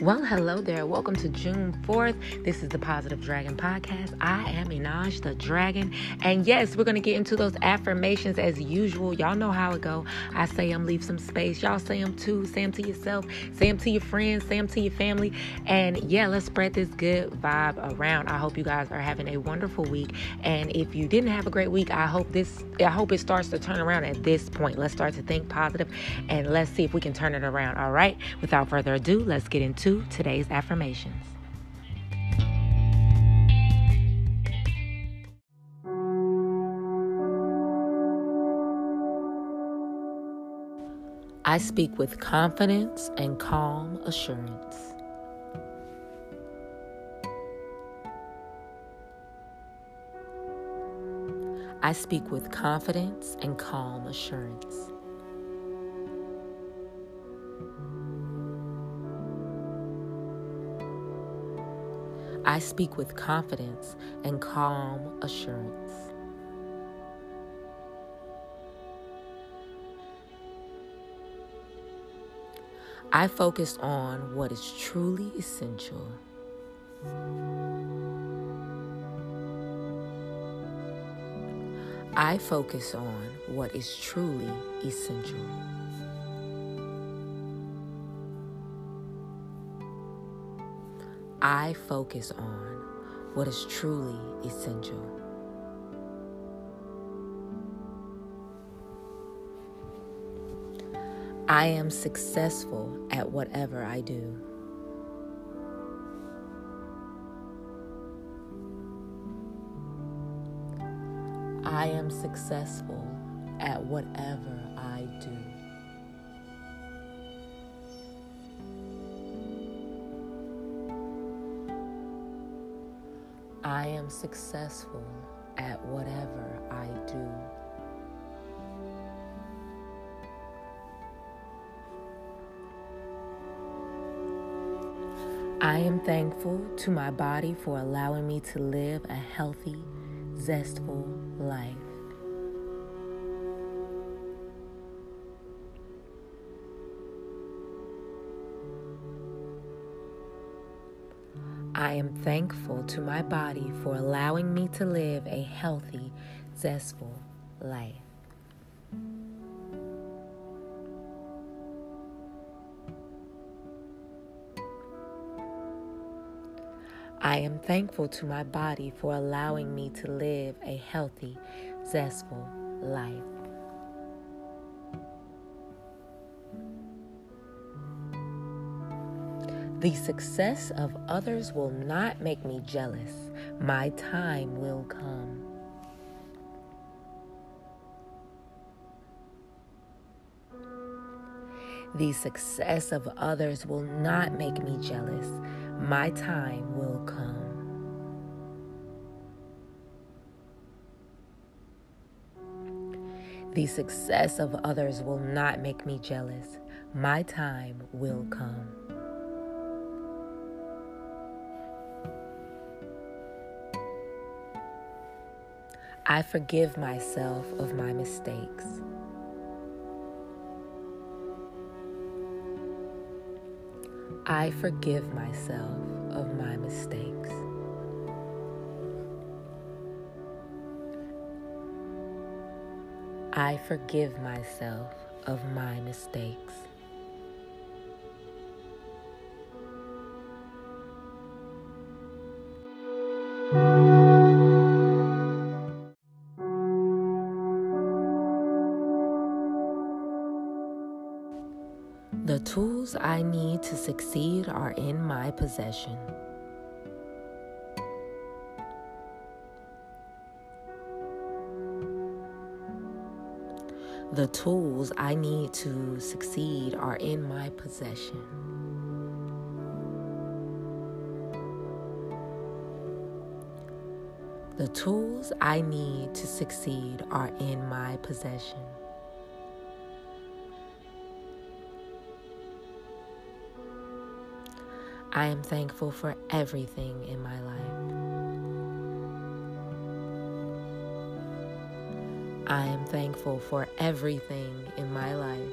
Well, hello there. Welcome to June 4th. This is the Positive Dragon Podcast. I am Einaj the Dragon. And yes, we're going to get into those affirmations as usual. Y'all know how it go. I say them, leave some space. Y'all say them too. Say them to yourself. Say them to your friends. Say them to your family. And yeah, let's spread this good vibe around. I hope you guys are having a wonderful week. And if you didn't have a great week, I hope this, I hope it starts to turn around at this point. Let's start to think positive and let's see if we can turn it around. All right. Without further ado, let's get into today's affirmations. I speak with confidence and calm assurance. I speak with confidence and calm assurance. I speak with confidence and calm assurance. I focus on what is truly essential. I focus on what is truly essential. I focus on what is truly essential. I am successful at whatever I do. I am successful at whatever I do. I am successful at whatever I do. I am thankful to my body for allowing me to live a healthy, zestful life. I am thankful to my body for allowing me to live a healthy, zestful life. I am thankful to my body for allowing me to live a healthy, zestful life. The success of others will not make me jealous. My time will come. The success of others will not make me jealous. My time will come. The success of others will not make me jealous. My time will come. I forgive myself of my mistakes. I forgive myself of my mistakes. I forgive myself of my mistakes. I need to succeed are in my possession. The tools I need to succeed are in my possession. The tools I need to succeed are in my possession. I am thankful for everything in my life. I am thankful for everything in my life.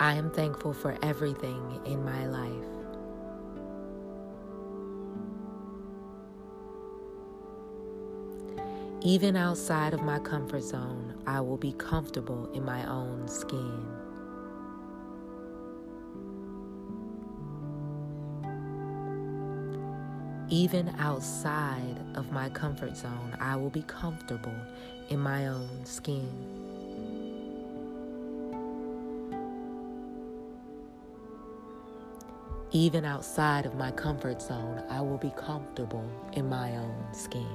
I am thankful for everything in my life. Even outside of my comfort zone, I will be comfortable in my own skin. Even outside of my comfort zone, I will be comfortable in my own skin. Even outside of my comfort zone, I will be comfortable in my own skin.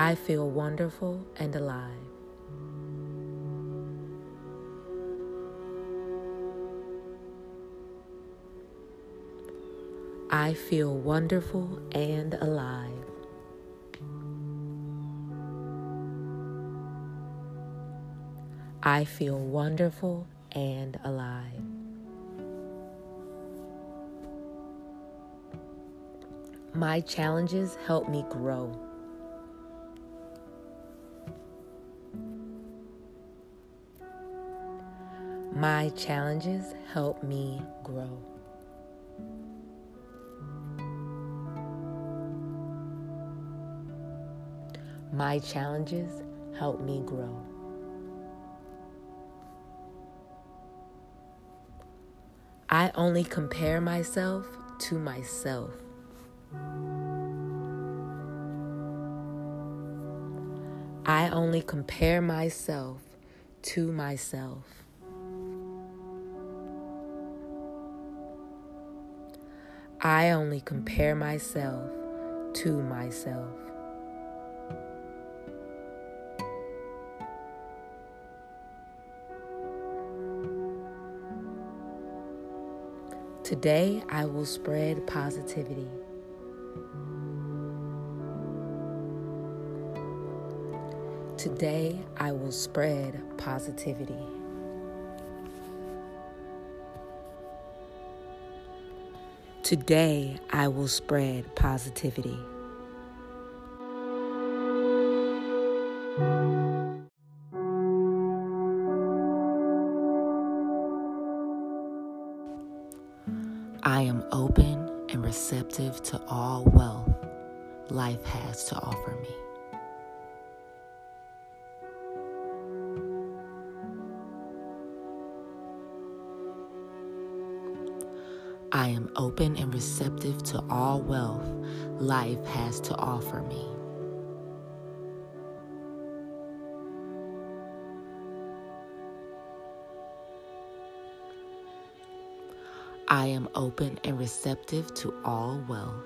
I feel wonderful and alive. I feel wonderful and alive. I feel wonderful and alive. My challenges help me grow. My challenges help me grow. My challenges help me grow. I only compare myself to myself. I only compare myself to myself. I only compare myself to myself. Today, I will spread positivity. Today, I will spread positivity. Today, I will spread positivity. I am open and receptive to all wealth life has to offer me. I am open and receptive to all wealth life has to offer me. I am open and receptive to all wealth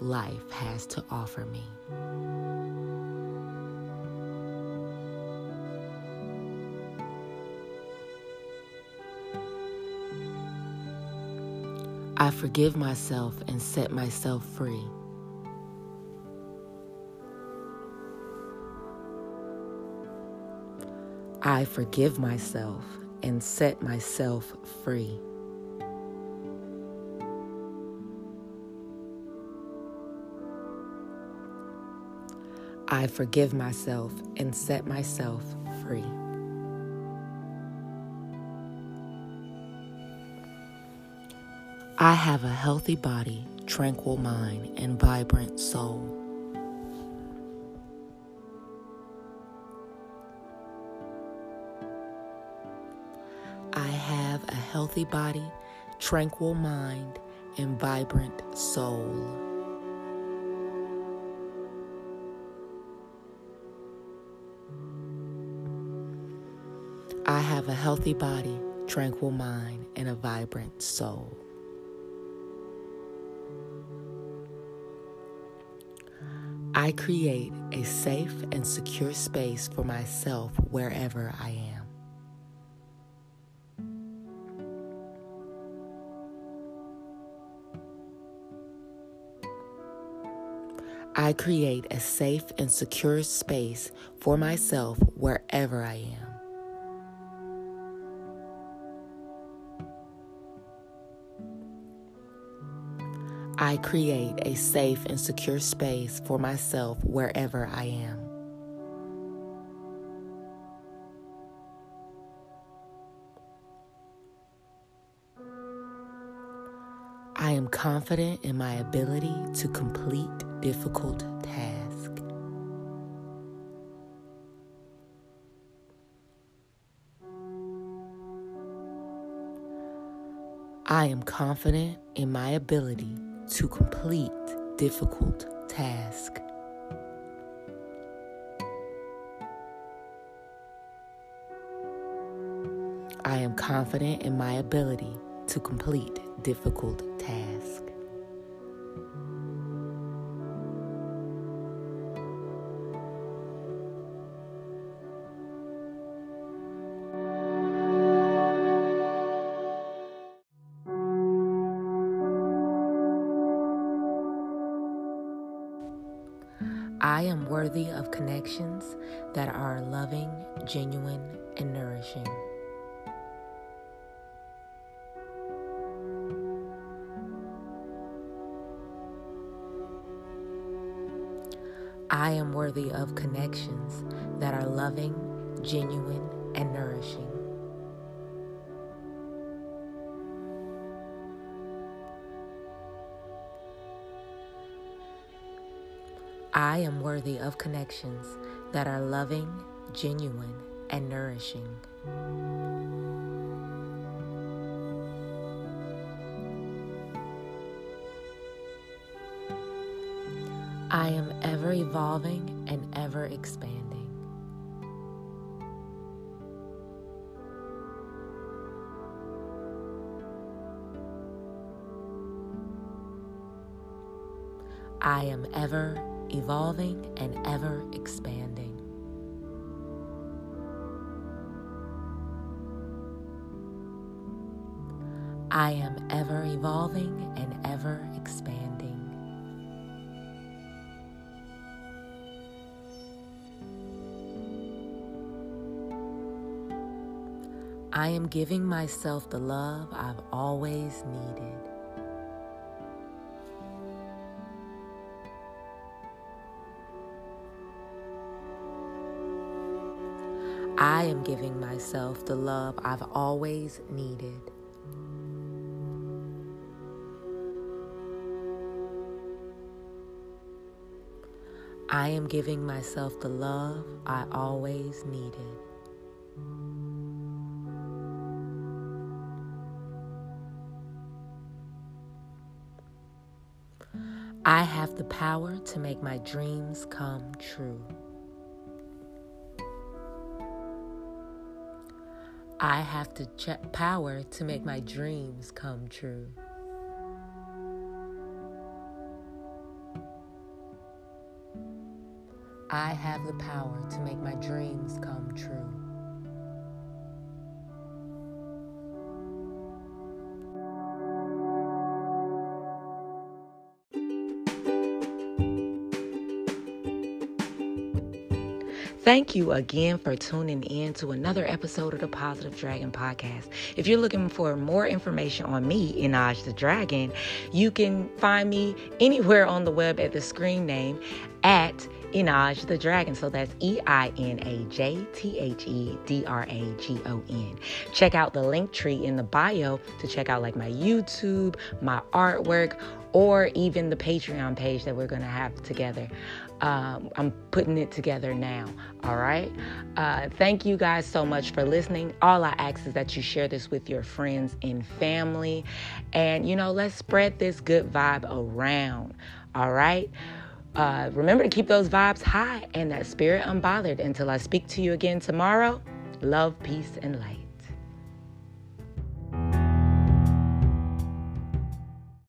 life has to offer me. I forgive myself and set myself free. I forgive myself and set myself free. I forgive myself and set myself free. I have a healthy body, tranquil mind, and vibrant soul. I have a healthy body, tranquil mind, and vibrant soul. I have a healthy body, tranquil mind, and a vibrant soul. I create a safe and secure space for myself wherever I am. I create a safe and secure space for myself wherever I am. I create a safe and secure space for myself wherever I am. I am confident in my ability to complete difficult tasks. I am confident in my ability to complete difficult task. I am confident in my ability to complete difficult tasks. I am worthy of connections that are loving, genuine, and nourishing. I am worthy of connections that are loving, genuine, and nourishing. I am worthy of connections that are loving, genuine, and nourishing. I am ever evolving and ever expanding. I am ever evolving and ever expanding. I am ever evolving and ever expanding. I am giving myself the love I've always needed. I am giving myself the love I've always needed. I am giving myself the love I always needed. I have the power to make my dreams come true. I have the ch- power to make my dreams come true. I have the power to make my dreams come true. Thank you again for tuning in to another episode of the Positive Dragon Podcast. If you're looking for more information on me, Einaj the Dragon, you can find me anywhere on the web at the screen name at Einaj the Dragon. So that's E I N A J T H E D R A G O N. Check out the Linktree in the bio to check out like my YouTube, my artwork, or even the Patreon page that we're going to have together. Um, I'm putting it together now. All right. Uh, thank you guys so much for listening. All I ask is that you share this with your friends and family. And, you know, let's spread this good vibe around. All right. Uh, remember to keep those vibes high and that spirit unbothered until I speak to you again tomorrow. Love, peace, and light.